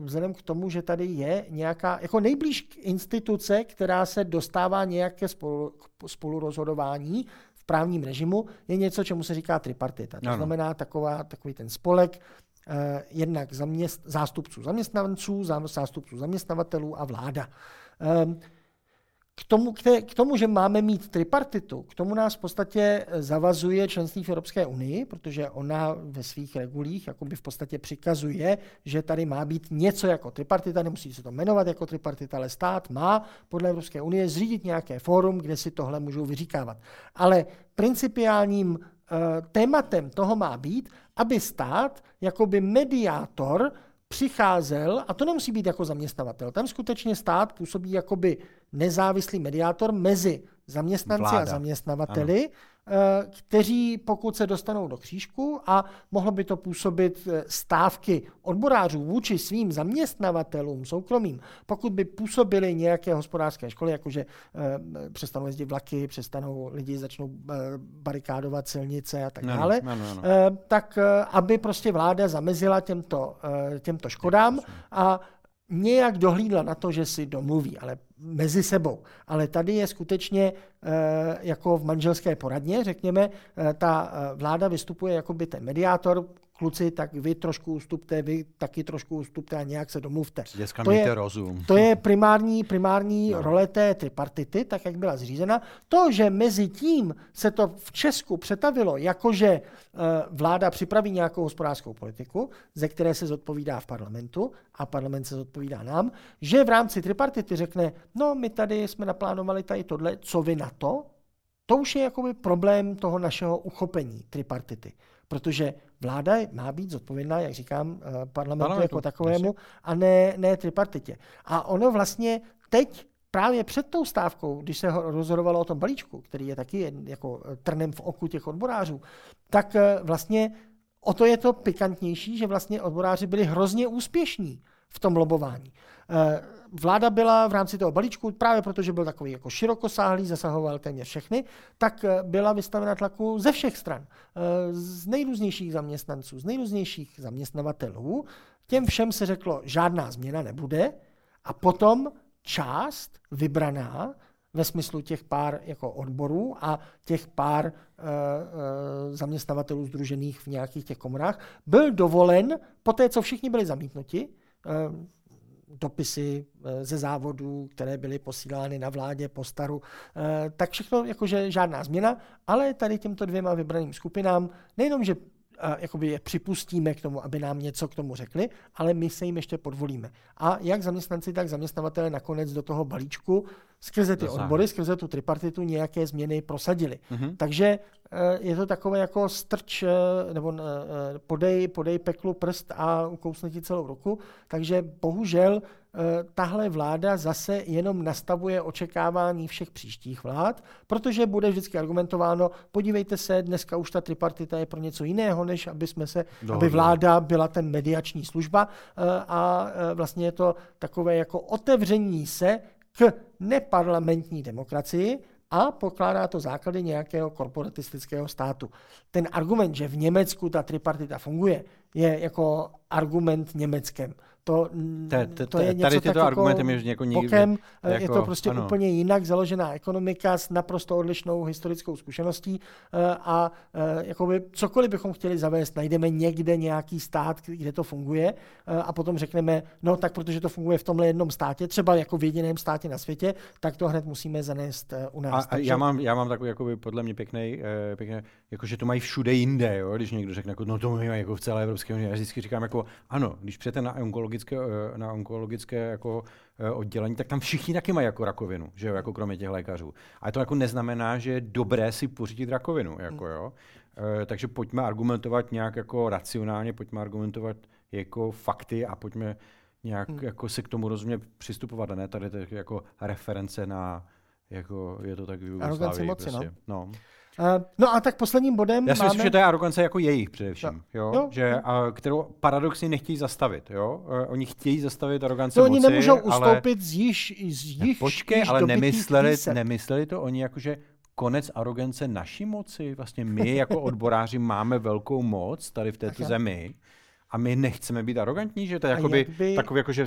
vzhledem k tomu, že tady je nějaká, jako nejblíž instituce, která se dostává nějaké spolu, spolurozhodování, právním režimu, je něco, čemu se říká tripartita. To ano. znamená taková, takový ten spolek eh, jednak zaměst, zástupců zaměstnanců, zástupců zaměstnavatelů a vláda. Eh, k tomu, k tomu, že máme mít tripartitu, k tomu nás v podstatě zavazuje členství v Evropské unii, protože ona ve svých regulích jakoby v podstatě přikazuje, že tady má být něco jako tripartita, nemusí se to jmenovat jako tripartita, ale stát má podle Evropské unie zřídit nějaké fórum, kde si tohle můžou vyříkávat. Ale principiálním uh, tématem toho má být, aby stát jakoby mediátor přicházel, a to nemusí být jako zaměstnavatel, tam skutečně stát působí jakoby nezávislý mediátor mezi zaměstnanci Vláda. a zaměstnavateli, ano. Eh, kteří pokud se dostanou do křížku a mohlo by to působit eh, stávky odborářů vůči svým zaměstnavatelům soukromým, pokud by působily nějaké hospodářské školy, jakože eh, přestanou jezdit vlaky, přestanou lidi začnou barikádovat silnice a tak no, dále, no, no, no. tak aby prostě vláda zamezila těmto, těmto škodám a nějak dohlídla na to, že si domluví, ale mezi sebou. Ale tady je skutečně eh, jako v manželské poradně, řekněme, eh, ta eh, vláda vystupuje jako by ten mediátor, kluci, tak vy trošku ustupte, vy taky trošku ustupte a nějak se domluvte. Dneska to je, rozum. To je primární, primární no. role té tripartity, tak jak byla zřízena. To, že mezi tím se to v Česku přetavilo, jakože vláda připraví nějakou hospodářskou politiku, ze které se zodpovídá v parlamentu a parlament se zodpovídá nám, že v rámci tripartity řekne, no my tady jsme naplánovali tady tohle, co vy na to? To už je jakoby problém toho našeho uchopení tripartity. Protože vláda má být zodpovědná, jak říkám, eh, parlamentu, parlamentu jako takovému a ne, ne tripartitě. A ono vlastně teď právě před tou stávkou, když se rozhodovalo o tom balíčku, který je taky jako eh, trnem v oku těch odborářů, tak eh, vlastně o to je to pikantnější, že vlastně odboráři byli hrozně úspěšní v tom lobování. Eh, vláda byla v rámci toho balíčku, právě protože byl takový jako širokosáhlý, zasahoval téměř všechny, tak eh, byla vystavena tlaku ze všech stran, eh, z nejrůznějších zaměstnanců, z nejrůznějších zaměstnavatelů. Těm všem se řeklo, žádná změna nebude a potom část vybraná ve smyslu těch pár jako odborů a těch pár e, e, zaměstnavatelů združených v nějakých těch komorách byl dovolen, po té, co všichni byli zamítnuti, dopisy eh, ze závodů, které byly posílány na vládě po staru. Eh, tak všechno, jakože žádná změna, ale tady těmto dvěma vybraným skupinám nejenom, že jakoby je připustíme k tomu, aby nám něco k tomu řekli, ale my se jim ještě podvolíme. A jak zaměstnanci, tak zaměstnavatele nakonec do toho balíčku skrze ty odbory, skrze tu tripartitu nějaké změny prosadili. Mm-hmm. Takže eh, je to takové jako strč, eh, nebo eh, podej, podej peklu prst a ukousne ti celou ruku. Takže bohužel tahle vláda zase jenom nastavuje očekávání všech příštích vlád, protože bude vždycky argumentováno, podívejte se, dneska už ta tripartita je pro něco jiného, než aby jsme se, Dohodli. aby vláda byla ten mediační služba a vlastně je to takové jako otevření se k neparlamentní demokracii a pokládá to základy nějakého korporatistického státu. Ten argument, že v Německu ta tripartita funguje, je jako argument německém. To, te, te, to je něco tady tyto tak argumenty jako, jako nikdy, bokem, jako, je to prostě ano. úplně jinak založená ekonomika s naprosto odlišnou historickou zkušeností eh, a eh, jakoby cokoliv bychom chtěli zavést, najdeme někde nějaký stát, kde to funguje eh, a potom řekneme, no tak protože to funguje v tomhle jednom státě, třeba jako v jediném státě na světě, tak to hned musíme zanést u nás. A, a já, mám, já mám takový jakoby, podle mě pěkný, pěkný jako že to mají všude jinde, jo? když někdo řekne, jako, no to mají jako v celé Evropské unii. Já vždycky říkám, jako, ano, když přijete na onkologické, eh, na onkologické jako, eh, oddělení, tak tam všichni taky mají jako rakovinu, že jo, jako kromě těch lékařů. A to jako neznamená, že je dobré si pořídit rakovinu, jako jo. E, takže pojďme argumentovat nějak jako racionálně, pojďme argumentovat jako fakty a pojďme nějak hmm. jako se k tomu rozumně přistupovat a ne tady jako reference na jako je to tak v moci, no. prostě. no. No. Uh, no a tak posledním bodem Já si máme... myslím, že to je arogance jako jejich především, no. jo? Jo, že. A, kterou paradoxně nechtějí zastavit. Jo? Uh, oni chtějí zastavit arogance no, moci, oni nemůžou ustoupit ale... z již, z již, Počkej, již ale nemysleli, nemysleli to oni jako, že konec arogance naší moci. Vlastně my jako odboráři máme velkou moc tady v této zemi a my nechceme být arrogantní, že to je jakoby, jak by- takový jako, že,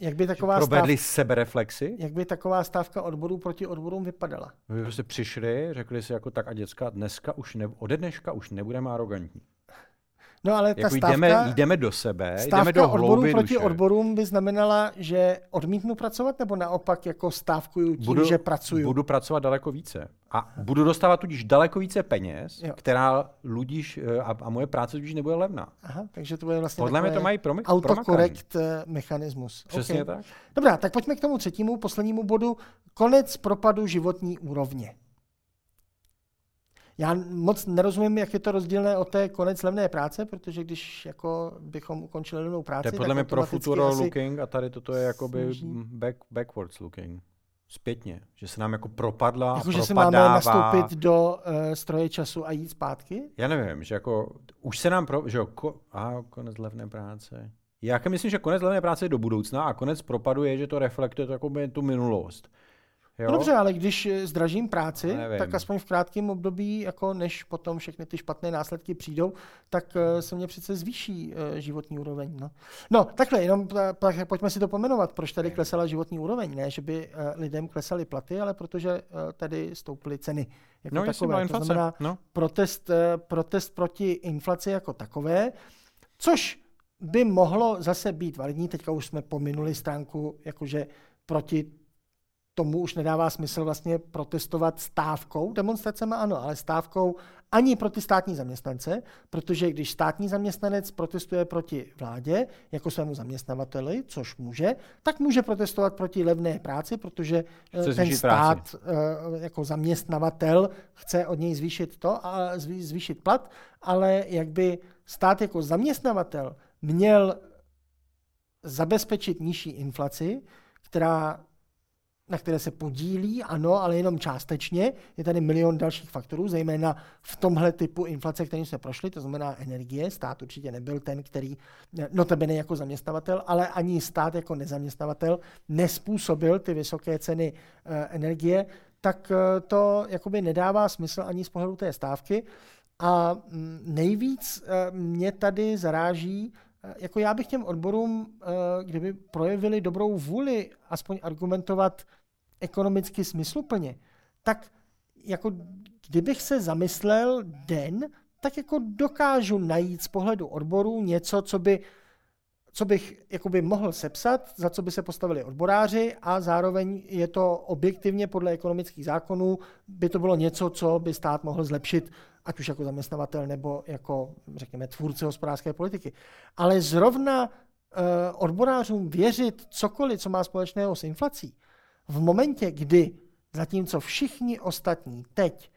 Jak by taková, že provedli sebereflexy, jak by taková stávka odborů proti odborům vypadala? by prostě přišli, řekli si jako tak a děcka, dneska už ne, ode dneška už nebudeme arrogantní. No ale ta Jako stávka, jdeme, jdeme do sebe, jdeme stávka do odborů hlouby proti duše. odborům by znamenala, že odmítnu pracovat, nebo naopak jako stávkuju tím, budu, že pracuju? budu pracovat daleko více. A budu dostávat tudíž daleko více peněz, Jo. která ludíž eh, a, a moje práce tudíž nebude levná. Aha, takže to bude vlastně Podle mě to mají promi- autokorekt eh, mechanismus. Přesně Ok. tak. Dobrá, tak pojďme k tomu třetímu, poslednímu bodu. Konec propadu životní úrovně. Já moc nerozumím, jak je to rozdílné od té konec levné práce, protože když jako bychom ukončili levnou práci, To je podle mě pro futuro looking a tady toto je jakoby back, backwards looking. Zpětně. Že se nám jako propadla Jako, a že se máme nastoupit do uh, stroje času a jít zpátky? Já nevím, že jako už se nám, pro, že jo, ko, a konec levné práce. Já myslím, že konec levné práce je do budoucna a konec propadu je, že to reflektuje to jakoby tu minulost. Jo? No dobře, ale když eh, zdražím práci, Nevím. tak aspoň v krátkém období, jako než potom všechny ty špatné následky přijdou, tak eh, se mě přece zvýší eh, životní úroveň. No, no takhle, jenom pojďme si to pomenovat, proč tady klesala životní úroveň. Ne, že by lidem klesaly platy, ale protože tady stouply ceny. Jako No, takové. inflace. To znamená no. protest, protest proti inflaci jako takové, což by mohlo zase být validní. Teďka už jsme pominuli stránku, jakože proti tomu už nedává smysl vlastně protestovat stávkou, demonstracemi ano, ale stávkou ani proti státní zaměstnance, protože když státní zaměstnanec protestuje proti vládě jako svému zaměstnavateli, což může, tak může protestovat proti levné práci, protože eh, Chce ten zvýšit stát práci. eh, jako zaměstnavatel chce od něj zvýšit to a zvý- zvýšit plat, ale jak by stát jako zaměstnavatel měl zabezpečit nižší inflaci, která na které se podílí, ano, ale jenom částečně. Je tady milion dalších faktorů, zejména v tomhle typu inflace, kterým jsme prošli, to znamená energie. Stát určitě nebyl ten, který, notabene jako zaměstnavatel, ale ani stát jako nezaměstnavatel nespůsobil ty vysoké ceny eh, energie, tak eh, to jakoby nedává smysl ani z pohledu té stávky. A mm, nejvíc eh, mě tady zaráží, jako já bych těm odborům, eh, kdyby projevili dobrou vůli aspoň argumentovat ekonomicky smysluplně, tak jako kdybych se zamyslel den, tak jako dokážu najít z pohledu odborů něco, co by co bych jakoby mohl sepsat, za co by se postavili odboráři a zároveň je to objektivně podle ekonomických zákonů, by to bylo něco, co by stát mohl zlepšit, ať už jako zaměstnavatel nebo jako, řekněme, tvůrce hospodářské politiky. Ale zrovna uh, odborářům věřit cokoliv, co má společného s inflací, v momentě, kdy zatímco všichni ostatní teď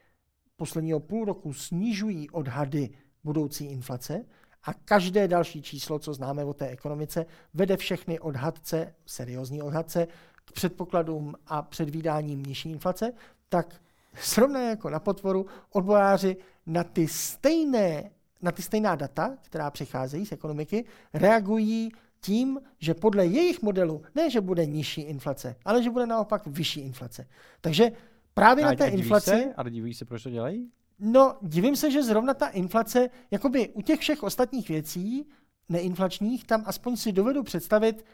posledního půl roku snižují odhady budoucí inflace, a každé další číslo, co známe o té ekonomice, vede všechny odhadce, seriózní odhadce, k předpokladům a předvídáním nižší inflace, tak srovna jako na potvoru odboráři na ty stejné, na ty stejná data, která přicházejí z ekonomiky, reagují tím, že podle jejich modelu ne, že bude nižší inflace, ale že bude naopak vyšší inflace. Takže právě A- na té a inflaci... Se? A divíš se, proč to dělají? No, divím se, že zrovna ta inflace, jakoby u těch všech ostatních věcí, neinflačních, tam aspoň si dovedu představit,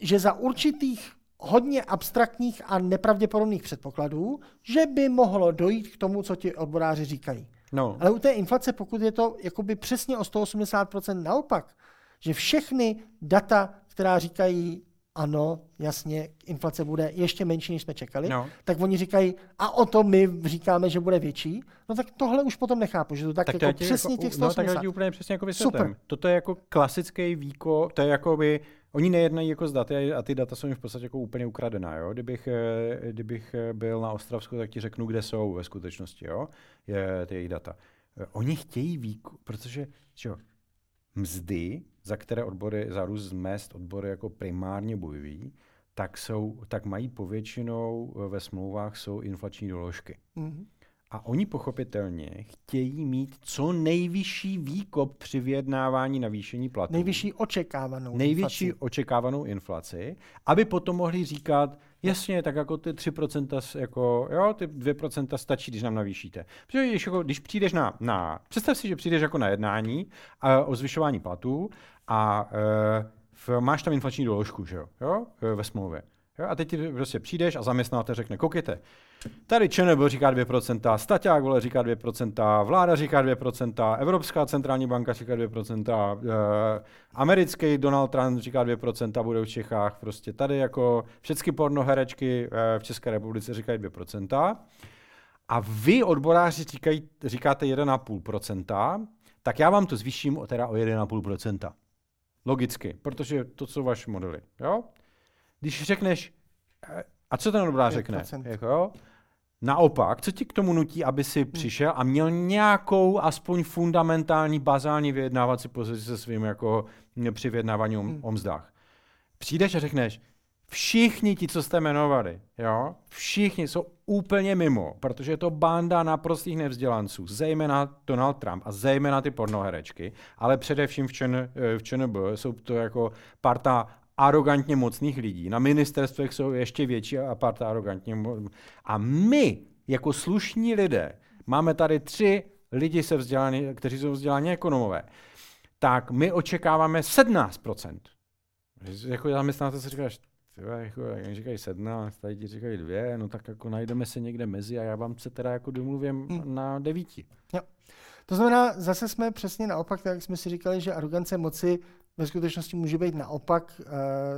že za určitých hodně abstraktních a nepravděpodobných předpokladů, že by mohlo dojít k tomu, co ti odboráři říkají. No, Ale u té inflace, pokud je to jakoby přesně o 180% naopak, že všechny data, která říkají ano, jasně, inflace bude ještě menší, než jsme čekali, no. tak oni říkají, a o to my říkáme, že bude větší, no tak tohle už potom nechápu, že to tak, Tak to jako ti přesně jako, těch No, tak 180. já úplně přesně jako vysvětlím. Super. Toto je jako klasický výko, to je jako by, oni nejednají jako s daty a ty data jsou jim v podstatě jako úplně ukradená, jo. Kdybych, eh, kdybych eh, byl na Ostravsku, tak ti řeknu, kde jsou ve skutečnosti, jo, je ty jejich data. Eh, Oni chtějí výko, protože, čo, mzdy, za které odbory, za růst mest odbory jako primárně bojují, tak, jsou, tak mají povětšinou eh, ve smlouvách jsou inflační doložky. Mhm. A oni pochopitelně chtějí mít co nejvyšší výkop při vyjednávání navýšení platů. Nejvyšší očekávanou Největší inflaci. očekávanou inflaci, aby potom mohli říkat, jasně, tak jako ty 3%, s- jako, jo, ty 2% stačí, když nám navýšíte. Protože když, jako, když přijdeš na, na, představ si, že přijdeš jako na jednání a, o zvyšování platů a e, v, máš tam inflační doložku, že jo, jo, e, ve smlouvě. Jo, a teď ty prostě přijdeš a zaměstnatel řekne, koukejte, Tady ČNB říká 2%, Staťák vole říká 2%, vláda říká 2%, Evropská centrální banka říká 2%, eh, americký Donald Trump říká 2%, bude v Čechách, prostě tady jako všechny pornoherečky eh, v České republice říkají 2%. A vy, odboráři, říkají, říkáte 1,5%, tak já vám to zvýším o, teda o 1,5%. Logicky, protože to jsou vaše modely. Jo? Když řekneš, eh, a co ten odborář řekne? 5%. Jako, jo? Naopak, co ti k tomu nutí, aby si přišel a měl nějakou aspoň fundamentální, bazální vyjednávací pozici se svým jako při vyjednávání o, o mzdách. Přijdeš a řekneš, všichni ti, co jste jmenovali, jo, všichni jsou úplně mimo, protože je to banda naprostých nevzdělanců, zejména Donald Trump a zejména ty pornoherečky, ale především v, ČN, v ČNB jsou to jako parta arrogantně mocných lidí. Na ministerstvech jsou ještě větší a parta arrogantně mo- A my, jako slušní lidé, máme tady tři lidi, se vzdělaní, kteří jsou vzdělaní ekonomové, tak my očekáváme 17%. Že Jako zaměstnatel si říkáš, tyhle, jako, jak říkají 17, tady ti říkají dvě, no tak jako najdeme se někde mezi a já vám se teda jako domluvím Hmm. na devíti. To znamená, zase jsme přesně naopak, tak jak jsme si říkali, že arogance moci ve skutečnosti může být naopak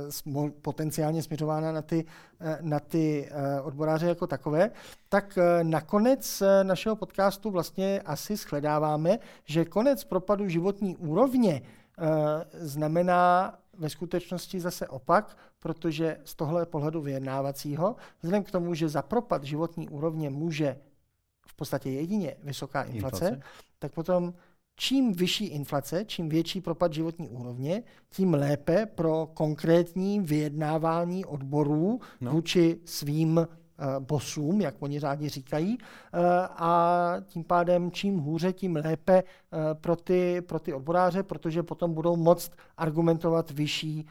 smo, potenciálně směřována na ty, uh, na ty uh, odboráře jako takové, tak nakonec našeho podcastu vlastně asi shledáváme, že konec propadu životní úrovně znamená ve skutečnosti zase opak, protože z tohle pohledu vyjednávacího, vzhledem k tomu, že za propad životní úrovně může v podstatě jedině vysoká inflace, Inflace. tak potom čím vyšší inflace, čím větší propad životní úrovně, tím lépe pro konkrétní vyjednávání odborů No. vůči svým uh, bosům, jak oni rádi říkají, uh, a tím pádem čím hůře, tím lépe uh, pro, ty, pro ty odboráře, protože potom budou moct argumentovat vyšší,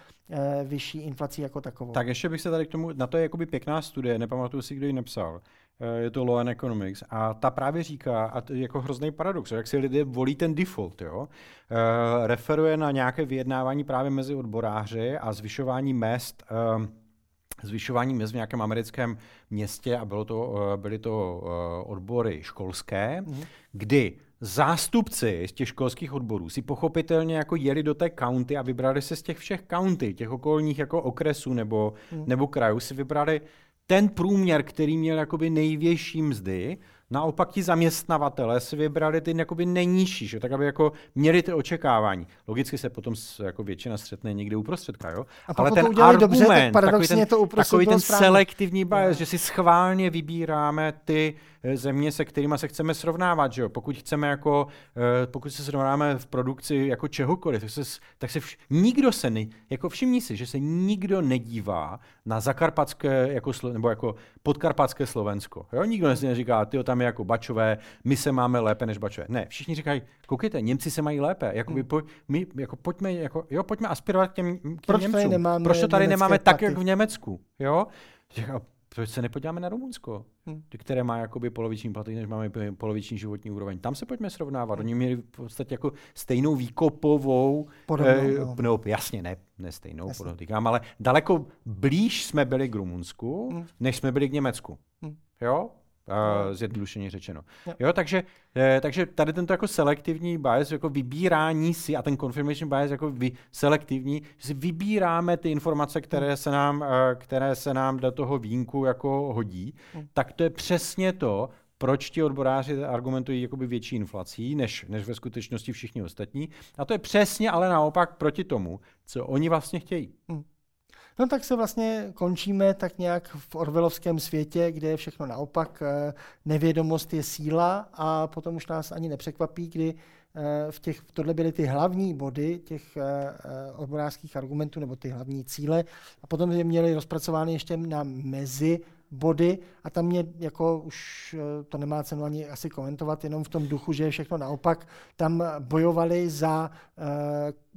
vyšší inflaci jako takovou. Tak ještě bych se tady k tomu, na to je jakoby pěkná studie, nepamatuju si, kdo ji napsal. Eh, Je to Law and Economics a ta právě říká, a to je jako hrozný paradox, jak si lidé volí ten default, jo? Eh, referuje na nějaké vyjednávání právě mezi odboráři a zvyšování mest, eh, zvyšování mest v nějakém americkém městě a bylo to, byly to odbory školské, Mhm. kdy zástupci z těch školských odborů si pochopitelně jako jeli do té county a vybrali se z těch všech county, těch okolních jako okresů nebo, Mhm. nebo krajů, si vybrali ten průměr, který měl jakoby největší mzdy, naopak ti zaměstnavatele si vybrali ty jakoby nejnižší, že? tak aby jako měli ty očekávání. Logicky se potom jako většina střetne někde uprostředka, jo? A Ale ten to udělali dobře, tak argument, paradoxně takový ten, to uprostřed takový ten správně. selektivní bias, Jo. že si schválně vybíráme ty země, se kterými se chceme srovnávat, že jo? Pokud chceme jako, eh, pokud se srovnáme v produkci jako čehokoliv, tak se, tak se vš, nikdo se, ne, jako všimni si, že se nikdo nedívá na zakarpatské, jako, nebo jako podkarpatské Slovensko. Jo? Nikdo si neříká, ty tam je jako bačové, my se máme lépe než bačové. Ne, všichni říkají, koukejte, Němci se mají lépe, jakoby, po, my jako pojďme, jako, jo, pojďme aspirovat k těm, k těm Proč tady Němcům. nemáme Proč to tady nemáme tak, jak v Německu? Jo? Proč se nepodíváme na Rumunsko, Hm. které má jakoby poloviční platy, než máme poloviční životní úroveň. Tam se pojďme srovnávat. Oni měli v podstatě jako stejnou výkopovou, Podobnou, eh, no. no, jasně, ne, ne stejnou, Jasně. podotýkám, ale daleko blíž jsme byli k Rumunsku, Hm. než jsme byli k Německu. Hm. Jo? Uh, zjednodušeně řečeno. Jo. Jo, takže, eh, takže tady tento jako selektivní bias, jako vybírání si, a ten confirmation bias jako vy, selektivní, že si vybíráme ty informace, které se nám, eh, které se nám do toho vínku jako hodí, Hmm. tak to je přesně to, proč ti odboráři argumentují jakoby větší inflací, než, než ve skutečnosti všichni ostatní. A to je přesně ale naopak proti tomu, co oni vlastně chtějí. No tak se vlastně končíme tak nějak v orvelovském světě, kde je všechno naopak. eh, Nevědomost je síla a potom už nás ani nepřekvapí, kdy eh, v těch, tohle byly ty hlavní body těch eh, odborářských argumentů nebo ty hlavní cíle a potom je měli rozpracovány ještě na mezi body a tam mě jako už to nemá cenu ani asi komentovat, jenom v tom duchu, že je všechno naopak, tam bojovali za uh,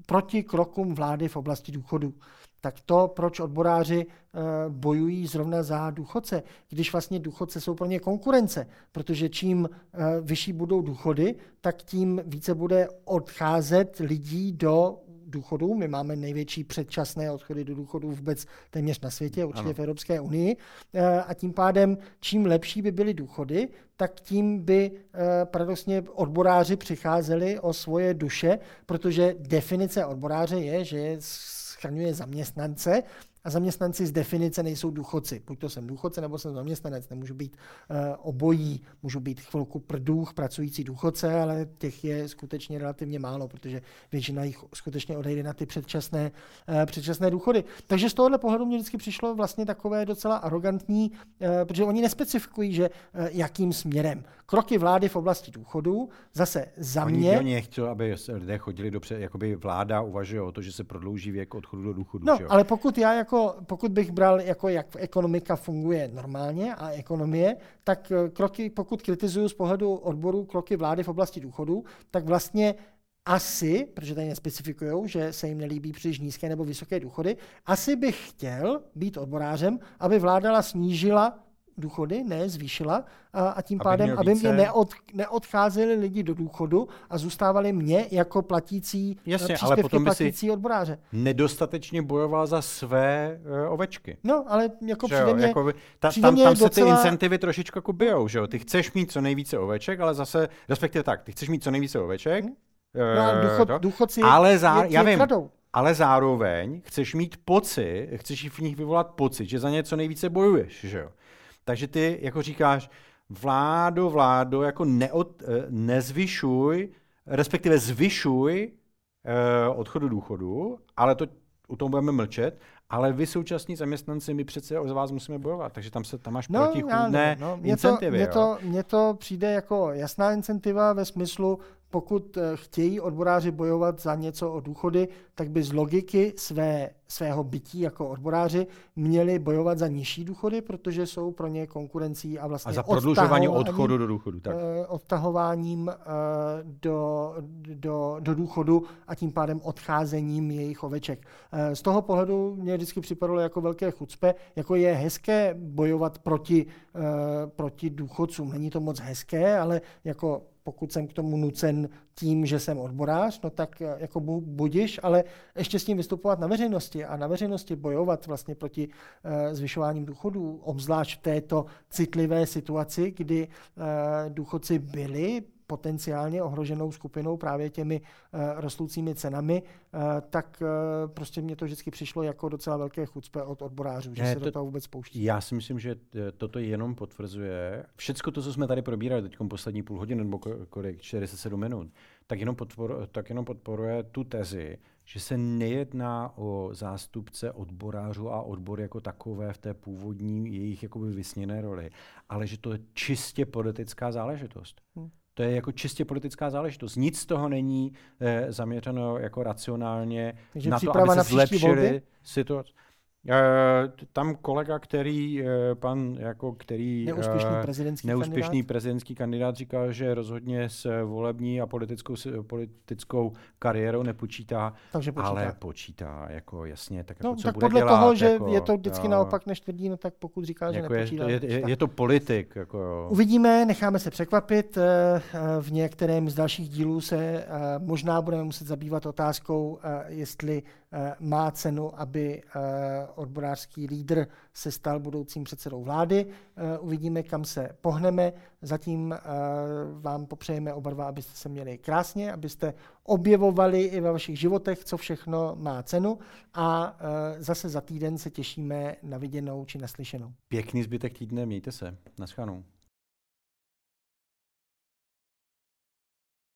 proti krokům vlády v oblasti důchodu tak to, proč odboráři uh, bojují zrovna za důchodce, když vlastně důchodce jsou pro ně konkurence, protože čím uh, vyšší budou důchody, tak tím více bude odcházet lidí do důchodů. My máme největší předčasné odchody do důchodu vůbec téměř na světě, určitě ano. v Evropské unii. Eh, a tím pádem, čím lepší by byly důchody, tak tím by paradoxně odboráři přicházeli o svoje duše, protože definice odboráře je, že je schraňuje zaměstnance a zaměstnanci z definice nejsou důchodci. Buď to jsem důchodce, nebo jsem zaměstnanec. Nemůžu být uh, obojí, můžu být chvilku prdůch, pracující důchodce, ale těch je skutečně relativně málo, protože většina jich skutečně odejde na ty předčasné, uh, předčasné důchody. Takže z tohohle pohledu mě vždycky přišlo vlastně takové docela arrogantní, uh, protože oni nespecifikují, že uh, jakým směrem. Kroky vlády v oblasti důchodů, zase za oni, mě... Oni chtěli, aby lidé chodili dobře, jakoby vláda uvažuje o to, že se prodlouží věk odchodu do důchodu. No, ale pokud já jako jako, pokud bych bral, jako jak ekonomika funguje normálně a ekonomie, tak eh, kroky, pokud kritizuju z pohledu odboru kroky vlády v oblasti důchodu, tak vlastně asi, protože tady nespecifikují, že se jim nelíbí příliš nízké nebo vysoké důchody, asi bych chtěl být odborářem, aby vláda snížila důchody, ne zvýšila, a, a tím aby pádem, aby mě neod, neodcházeli lidi do důchodu a zůstávali mě jako platící Jasně, ale potom platící odboráře. Nedostatečně bojoval za své uh, ovečky. No, ale jako že přijde mě, jako ta, přijde tam, mě tam se docela... ty incentivy trošičku jako bijou, že jo? Ty chceš mít co nejvíce oveček, ale zase, respektive tak, ty chceš mít co nejvíce oveček, hmm. No, ale důchod, to, důchodci ale zá, je, já vím, kradou. ale zároveň chceš mít pocit, chceš v nich vyvolat pocit, že za něco nejvíce bojuješ, že jo? Takže ty jako říkáš, vládo, vládo, jako neod, eh, nezvyšuj, respektive zvyšuj uh, odchodu důchodu, ale to u tom budeme mlčet, ale vy současní zaměstnanci, my přece o vás musíme bojovat, takže tam se tam máš no, protichůdné no, incentivy. Mně to, mně to přijde jako jasná incentiva ve smyslu, pokud eh, chtějí odboráři bojovat za něco o důchody, tak by z logiky své, svého bytí jako odboráři měli bojovat za nižší důchody, protože jsou pro ně konkurencí a vlastně a za prodlužování odchodu do důchodu. Tak. Eh, odtahováním eh, do, do, do důchodu a tím pádem odcházením jejich oveček. Z toho pohledu mě vždycky připadalo jako velké chucpe, jako je hezké bojovat proti, proti důchodcům. Není to moc hezké, ale jako pokud jsem k tomu nucen tím, že jsem odborář, no tak eh, jako budiš, ale ještě s tím vystupovat na veřejnosti a na veřejnosti bojovat vlastně proti uh, zvyšováním důchodů, obzvlášť v této citlivé situaci, kdy uh, důchodci byli potenciálně ohroženou skupinou právě těmi uh, rostoucími cenami, uh, tak uh, prostě mě to vždycky přišlo jako docela velké chucpe od odborářů, že ne, se to, do toho vůbec pouští. Já si myslím, že toto jenom potvrzuje všecko to, co jsme tady probírali teď poslední půl hodiny nebo kolik, 47 minut, tak jenom, podpor, tak jenom podporuje tu tezi, že se nejedná o zástupce odborářů a odbor jako takové v té původní jejich jakoby vysněné roli, ale že to je čistě politická záležitost. Hmm. To je jako čistě politická záležitost. Nic z toho není eh, zaměřeno jako racionálně Takže na to, aby se na zlepšili situaci. Uh, tam kolega, který, uh, pan, jako který neúspěšný prezidentský, neúspěšný kandidát? prezidentský kandidát říkal, že rozhodně s volební a politickou, politickou kariérou nepočítá, Takže počítá. ale počítá, jako jasně, tak, no, jako, co tak bude podle dělat, toho, že jako, je to vždycky jo. naopak než tvrdí, no tak pokud říká, že jako nepočítá. Je, je, je, je to politik. Jako, jo. Uvidíme, necháme se překvapit. V některém z dalších dílů se možná budeme muset zabývat otázkou, jestli má cenu, aby odborářský lídr se stal budoucím předsedou vlády. Eh, uvidíme, kam se pohneme. Zatím eh, vám popřejeme oba dva, abyste se měli krásně, abyste objevovali i ve vašich životech, co všechno má cenu a eh, zase za týden se těšíme na viděnou či naslyšenou. Pěkný zbytek týdne, mějte se. Naschledanou.